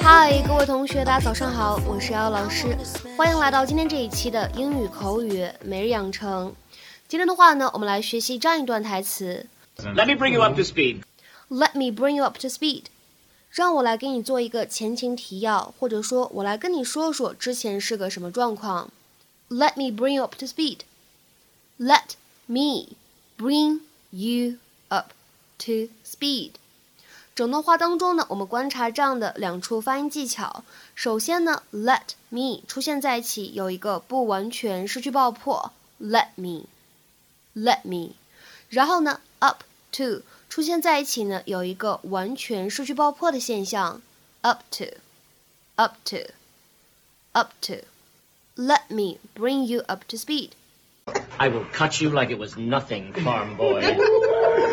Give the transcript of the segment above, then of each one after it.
嗨，各位同学，大家早上好，我是瑶瑶老师，欢迎来到今天这一期的英语口语每日养成。今天的话呢，我们来学习这样一段台词 Let me bring you up to speed.：Let me bring you up to speed。让我来给你做一个前情提要，或者说我来跟你说说之前是个什么状况。Let me bring you up to speed. Let me bring you up to speed. 整段话当中呢，我们观察这样的两处发音技巧。首先呢，let me 出现在一起有一个不完全失去爆破，let me，let me。然后呢，up to 出现在一起呢有一个完全失去爆破的现象，up to，up to，up to。Let me bring you up to speed. I will cut you like it was nothing, farm boy.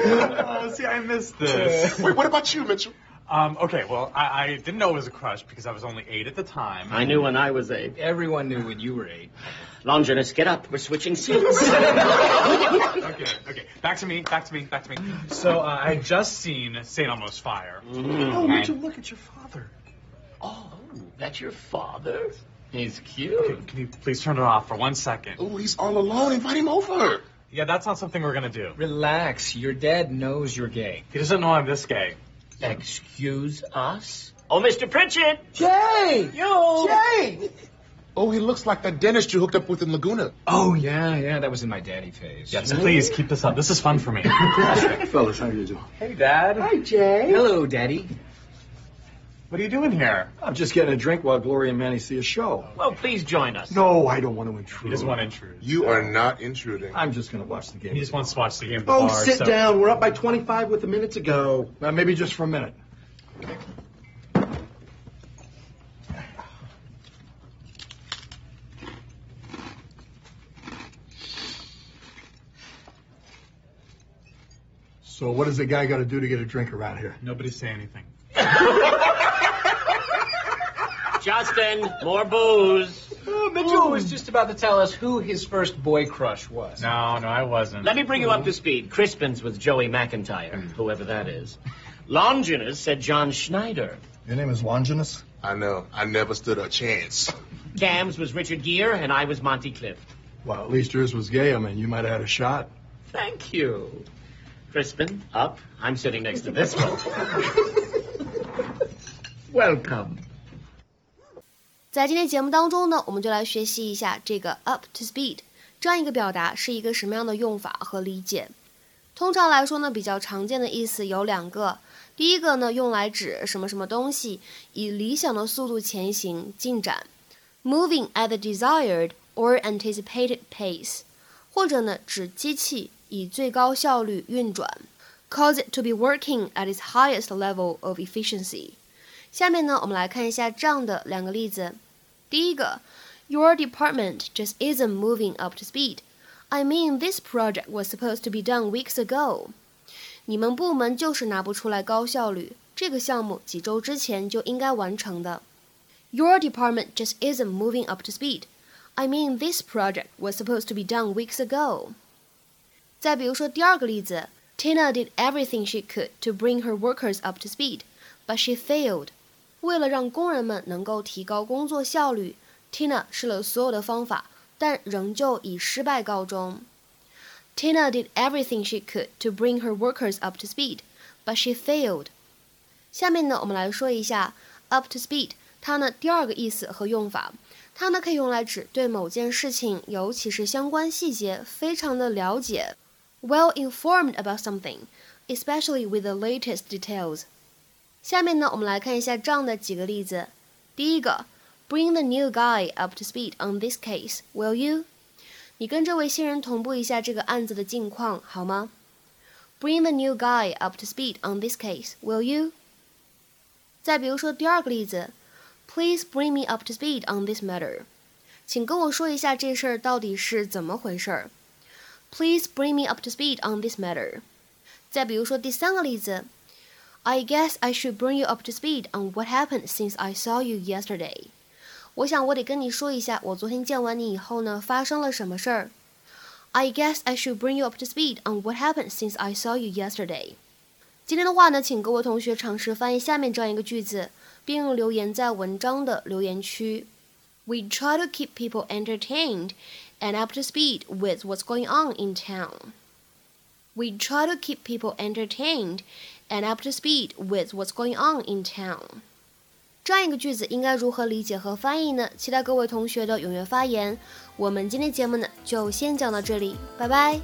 Oh, see, I missed this. Wait, what about you, Mitchell? Um, okay, well, I, I didn't know it was a crush because I was only eight at the time. I knew when I was eight. Everyone knew when you were eight. Longinus, get up. We're switching seats. Okay, okay. Back to me, back to me, back to me. So, uh, I had just seen St. Elmo's Fire. Oh, Mitchell, look at your father. oh, that's your father? He's Okay, cute. can you please turn it off for one second? Oh, he's all alone. Invite him over. Yeah, that's not something we're gonna do. Relax. Your dad knows you're gay. He doesn't know I'm this gay. Excuse us? Oh, Mr. Pritchett! Jay! Yo! Jay! Oh, he looks like that dentist you hooked up with in Laguna. Oh, yeah, yeah. That was in my daddy phase. Yes, please keep this up. This is fun for me. Fellas, how you doing? hey, Dad. Hi, Jay. Hello, daddy. What are you doing here? I'm just getting a drink while Gloria and Manny see a show. Well, please join us. No, I don't want to He intrude. doesn't want to intrude. You are not intruding. I'm just going to watch the game. He just wants to watch the game at the oh, bar. sit so- down. We're up by 25 with a minute to go. Uh, maybe just for a minute. So what does the guy got to do to get a drink around here? Nobody say anything. Justin, more booze. Oh, Mitchell was just about to tell us who his first boy crush was. No, no, I wasn't. Let me bring you up to speed. Crispin's with Joey McIntyre, mm. whoever that is. Longinus said John Schneider. Your name is Longinus? I know. I never stood a chance. Cam's was Richard Gere, and I was Monty Clift. Well, at least yours was gay. I mean, you might have had a shot. Thank you. Crispin, up. I'm sitting next to this one. Welcome. 在今天节目当中呢，我们就来学习一下这个 up to speed 这样一个表达是一个什么样的用法和理解。通常来说呢，比较常见的意思有两个。第一个呢，用来指什么什么东西以理想的速度前行进展，moving at the desired or anticipated pace，或者呢指机器以最高效率运转，cause it to be working at its highest level of efficiency。下面呢，我们来看一下这样的两个例子。第一个，Your department just isn't moving up to speed. I mean, this project was supposed to be done weeks ago. 你们部门就是拿不出来高效率，这个项目几周之前就应该完成的。Your department just isn't moving up to speed. I mean, this project was supposed to be done weeks ago. 再比如说第二个例子，Tina did everything she could to bring her workers up to speed, but she failed. 为了让工人们能够提高工作效率，Tina 试了所有的方法，但仍旧以失败告终。Tina did everything she could to bring her workers up to speed, but she failed. 下面呢，我们来说一下 up to speed 它呢第二个意思和用法。它呢可以用来指对某件事情，尤其是相关细节非常的了解，well informed about something, especially with the latest details. 下面呢，我们来看一下这样的几个例子。第一个，Bring the new guy up to speed on this case, will you？你跟这位新人同步一下这个案子的近况好吗？Bring the new guy up to speed on this case, will you？再比如说第二个例子，Please bring me up to speed on this matter。请跟我说一下这事儿到底是怎么回事儿。Please bring me up to speed on this matter。再比如说第三个例子。I guess I should bring you up to speed on what happened since I saw you yesterday. 我想我得跟你说一下，我昨天见完你以后呢，发生了什么事儿。 I guess I should bring you up to speed on what happened since I saw you yesterday. 今天的话呢，请各位同学尝试翻译下面这样一个句子，并留言在文章的留言区。We try to keep people entertained and up to speed with what's going on in town. We try to keep people entertained and up to speed with what's going on in town. 这样一个句子应该如何理解和翻译呢？期待各位同学的踊跃发言。我们今天节目呢就先讲到这里，拜拜。